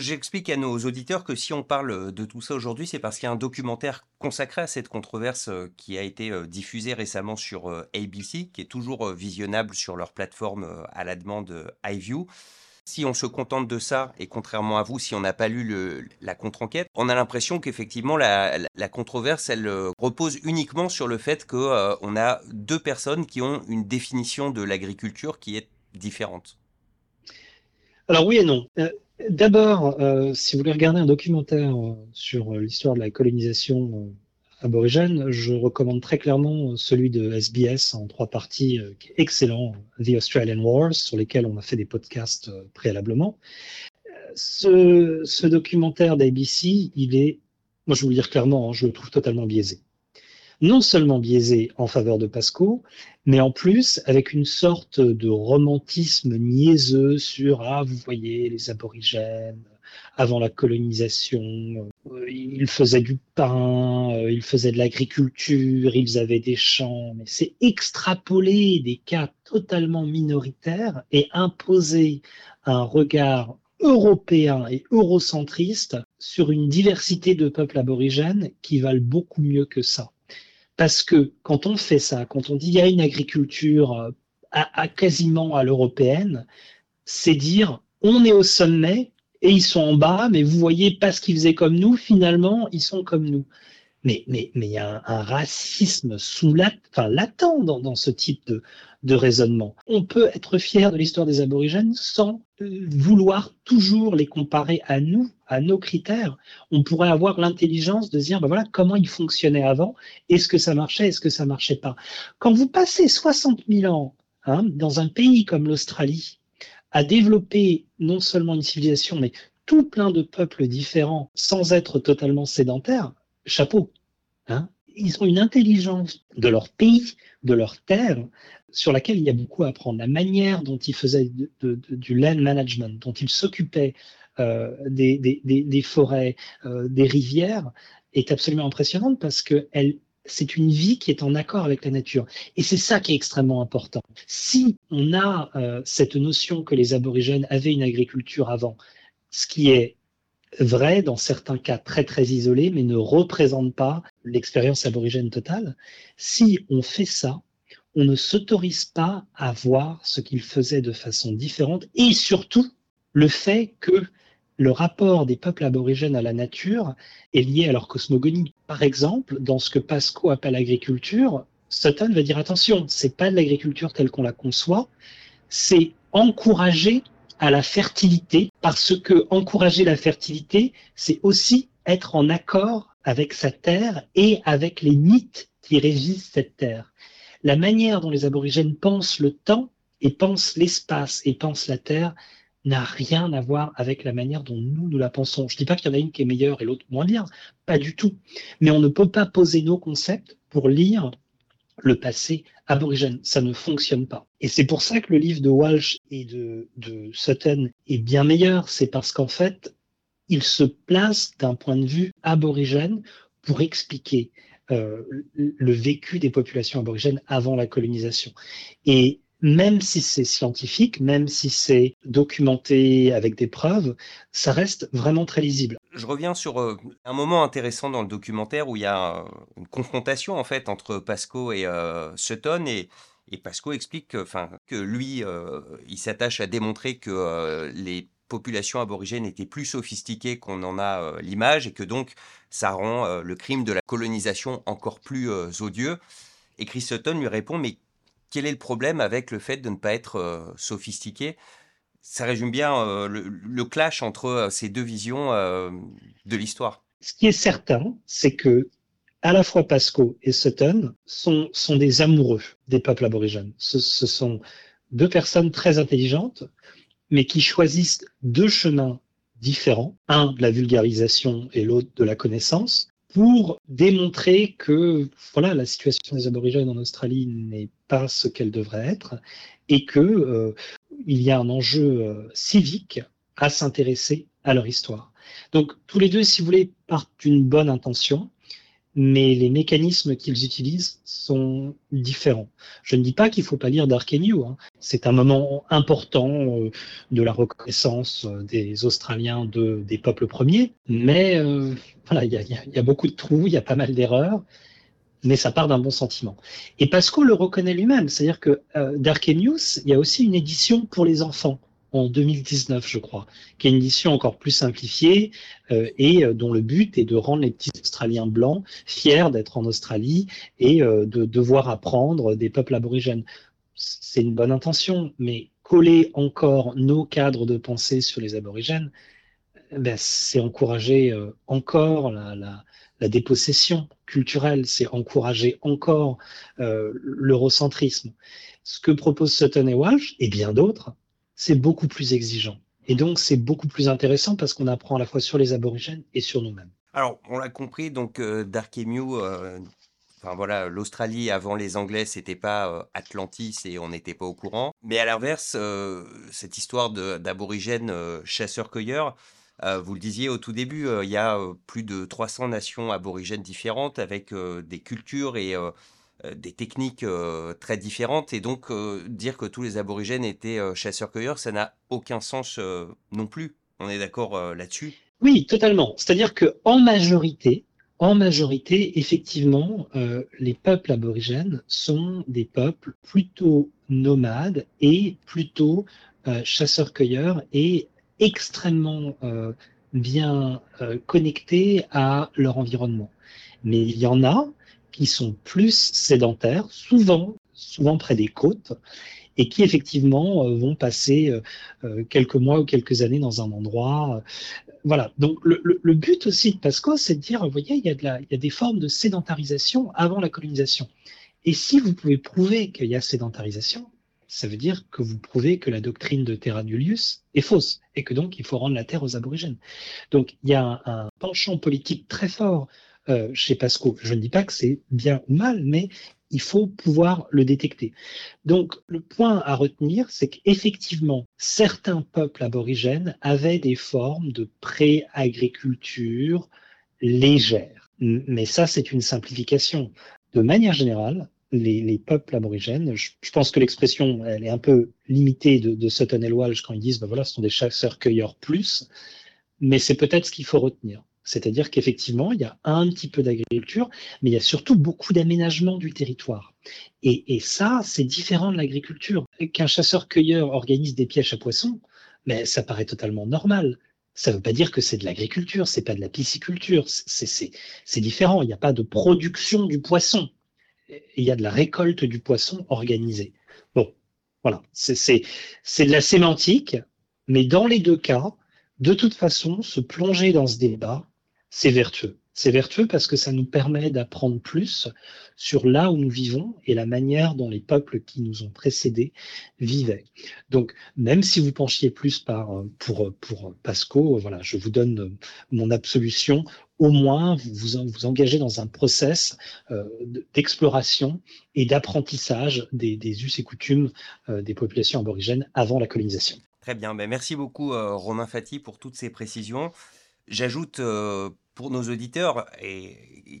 J'explique à nos auditeurs que si on parle de tout ça aujourd'hui, c'est parce qu'il y a un documentaire consacré à cette controverse euh, qui a été euh, diffusé récemment sur euh, ABC, qui est toujours visionnable sur leur plateforme à la demande iView. Si on se contente de ça, et contrairement à vous, si on n'a pas lu la contre-enquête, on a l'impression qu'effectivement la, controverse, repose uniquement sur le fait qu'on a deux personnes qui ont une définition de l'agriculture qui est différente. Alors oui et non. D'abord, euh, si vous voulez regarder un documentaire euh, sur euh, l'histoire de la colonisation aborigène, je recommande très clairement celui de SBS en trois parties, qui est excellent, The Australian Wars, sur lesquels on a fait des podcasts préalablement. Ce, ce documentaire d'ABC, il est, moi je vous le dire clairement, hein, je le trouve totalement biaisé non seulement biaisé en faveur de Pasco, mais en plus avec une sorte de romantisme niaiseux sur ah vous voyez les aborigènes avant la colonisation, euh, ils faisaient du pain, euh, ils faisaient de l'agriculture, ils avaient des champs, mais c'est extrapoler des cas totalement minoritaires et imposer un regard européen et eurocentriste sur une diversité de peuples aborigènes qui valent beaucoup mieux que ça. Parce que quand on fait ça, quand on dit il y a une agriculture euh, à, quasiment à l'européenne, c'est dire on est au sommet et ils sont en bas, mais vous voyez, parce qu'ils faisaient comme nous, finalement, ils sont comme nous. Mais mais mais il y a un, racisme sous la, latent dans, ce type de, de raisonnement. On peut être fier de l'histoire des aborigènes sans euh, vouloir toujours les comparer à nous, à nos critères. On pourrait avoir l'intelligence de dire, ben voilà, comment ils fonctionnaient avant, est-ce que ça marchait, est-ce que ça marchait pas? Quand vous passez 60 000 ans hein, dans un pays comme l'Australie, à développer non seulement une civilisation, mais tout plein de peuples différents sans être totalement sédentaires, chapeau. Hein ils ont une intelligence de leur pays, de leur terre, sur laquelle il y a beaucoup à apprendre. La manière dont ils faisaient du land management, dont ils s'occupaient euh, des, forêts, euh, des rivières, est absolument impressionnante parce que c'est une vie qui est en accord avec la nature. Et c'est ça qui est extrêmement important. Si on a euh, cette notion que les aborigènes avaient une agriculture avant, ce qui est vrai dans certains cas très très isolés, mais ne représente pas l'expérience aborigène totale. Si on fait ça, on ne s'autorise pas à voir ce qu'ils faisaient de façon différente et surtout le fait que le rapport des peuples aborigènes à la nature est lié à leur cosmogonie. Par exemple, dans ce que Pasco appelle agriculture, Sutton va dire attention, c'est pas de l'agriculture telle qu'on la conçoit, c'est encourager à la fertilité parce que encourager la fertilité, c'est aussi être en accord avec sa terre et avec les mythes qui régissent cette terre la manière dont les aborigènes pensent le temps et pensent l'espace et pensent la Terre n'a rien à voir avec la manière dont nous, nous la pensons. Je ne dis pas qu'il y en a une qui est meilleure et l'autre moins bien, pas du tout. Mais on ne peut pas poser nos concepts pour lire le passé aborigène. Ça ne fonctionne pas. Et c'est pour ça que le livre de Walsh et de, Sutton est bien meilleur. C'est parce qu'en fait, il se place d'un point de vue aborigène pour expliquer euh, le vécu des populations aborigènes avant la colonisation. Et même si c'est scientifique, même si c'est documenté avec des preuves, ça reste vraiment très lisible. Je reviens sur euh, un moment intéressant dans le documentaire où il y a une confrontation en fait entre Pasco et euh, Sutton et, et explique que, que lui, il s'attache à démontrer que les population aborigène était plus sophistiquée qu'on en a euh, l'image et que donc ça rend euh, le crime de la colonisation encore plus euh, odieux. Et Chris Sutton lui répond mais quel est le problème avec le fait de ne pas être sophistiqué? Ça résume bien le, clash entre ces deux visions de l'histoire. Ce qui est certain, c'est que à la fois Pasco et Sutton sont, sont des amoureux des peuples aborigènes. ce sont deux personnes très intelligentes mais qui choisissent deux chemins différents, un de la vulgarisation et l'autre de la connaissance, pour démontrer que voilà la situation des aborigènes en Australie n'est pas ce qu'elle devrait être et que euh, il y a un enjeu euh, civique à s'intéresser à leur histoire. Donc tous les deux, si vous voulez, partent d'une bonne intention, mais les mécanismes qu'ils utilisent sont différents. Je ne dis pas qu'il ne faut pas lire Dark New. Hein. C'est un moment important euh, de la reconnaissance des Australiens de, des peuples premiers, mais voilà, il y a, beaucoup de trous, il y a pas mal d'erreurs, mais ça part d'un bon sentiment. Et Pasco le reconnaît lui-même, c'est-à-dire que Dark and News, il y a aussi une édition pour les enfants en 2019, je crois, qui est une édition encore plus simplifiée euh, et euh, dont le but est de rendre les petits Australiens blancs fiers d'être en Australie et euh, de devoir apprendre des peuples aborigènes. C'est une bonne intention, mais coller encore nos cadres de pensée sur les aborigènes, ben, c'est encourager encore la, la, la, dépossession culturelle, c'est encourager encore l'eurocentrisme. Ce que proposent Sutton et Walsh, et bien d'autres, c'est beaucoup plus exigeant. Et donc, c'est beaucoup plus intéressant parce qu'on apprend à la fois sur les aborigènes et sur nous-mêmes. Alors, on l'a compris, donc euh, Dark Emu, euh, enfin voilà, l'Australie avant les Anglais, c'était pas euh, Atlantis et on n'était pas au courant. Mais à l'inverse, cette histoire d'aborigènes chasseurs-cueilleurs, vous le disiez au tout début, il y a plus de 300 nations aborigènes différentes avec des cultures et euh, des techniques euh, très différentes et donc euh, dire que tous les aborigènes étaient chasseurs-cueilleurs, ça n'a aucun sens non plus. On est d'accord là-dessus? Oui, totalement. C'est-à-dire que en majorité, en majorité, effectivement, les peuples aborigènes sont des peuples plutôt nomades et plutôt chasseurs-cueilleurs et extrêmement bien connectés à leur environnement. Mais il y en a qui sont plus sédentaires, souvent, souvent près des côtes, et qui effectivement euh, vont passer euh, euh, quelques mois ou quelques années dans un endroit. Voilà. Donc le, le, but aussi de Pasco, c'est de dire, vous voyez, il y, a de la, il y a des formes de sédentarisation avant la colonisation. Et si vous pouvez prouver qu'il y a sédentarisation, ça veut dire que vous prouvez que la doctrine de Terra Nullius est fausse et que donc il faut rendre la terre aux aborigènes. Donc il y a un, penchant politique très fort euh, chez Pasco. Je ne dis pas que c'est bien ou mal, mais il faut pouvoir le détecter. Donc, le point à retenir, c'est qu'effectivement, certains peuples aborigènes avaient des formes de pré-agriculture légère. Mais ça, c'est une simplification. De manière générale, les, peuples aborigènes, je, pense que l'expression, elle est un peu limitée de, de Sutton et Walsh quand ils disent, ben voilà, ce sont des chasseurs-cueilleurs plus, mais c'est peut-être ce qu'il faut retenir. C'est-à-dire qu'effectivement, il y a un petit peu d'agriculture, mais il y a surtout beaucoup d'aménagement du territoire. Et, ça, c'est différent de l'agriculture. Qu'un chasseur-cueilleur organise des pièges à poissons, mais ça paraît totalement normal. Ça ne veut pas dire que c'est de l'agriculture, c'est pas de la pisciculture, c'est différent. Il n'y a pas de production du poisson. Il y a de la récolte du poisson organisée. Bon, voilà, c'est de la sémantique, mais dans les deux cas, de toute façon, se plonger dans ce débat, c'est vertueux. C'est vertueux parce que ça nous permet d'apprendre plus sur là où nous vivons et la manière dont les peuples qui nous ont précédés vivaient. Donc, même si vous penchiez plus par, pour, pour Pasco, voilà, je vous donne mon absolution. Au moins, vous vous, engagez dans un process euh, d'exploration et d'apprentissage des, us et coutumes euh, des populations aborigènes avant la colonisation. Très bien, ben, merci beaucoup euh, Romain Fati pour toutes ces précisions. J'ajoute euh, pour nos auditeurs, et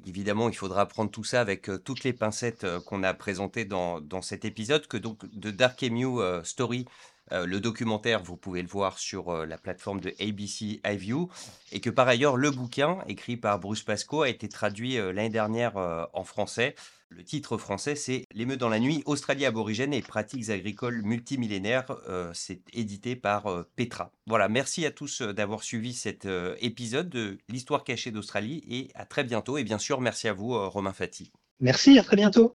évidemment il faudra prendre tout ça avec euh, toutes les pincettes euh, qu'on a présentées dans, dans, cet épisode, que donc de Dark Emu Story, le documentaire, vous pouvez le voir sur la plateforme de ABC iView, et que par ailleurs le bouquin, écrit par Bruce Pascoe, a été traduit l'année dernière en français. Le titre français, c'est L'émeute dans la nuit, Australie aborigène et pratiques agricoles multimillénaires. Euh, c'est édité par euh, Petra. Voilà, merci à tous euh, d'avoir suivi cet épisode de l'histoire cachée d'Australie et à très bientôt. Et bien sûr, merci à vous, Romain Fati. Merci, à très bientôt.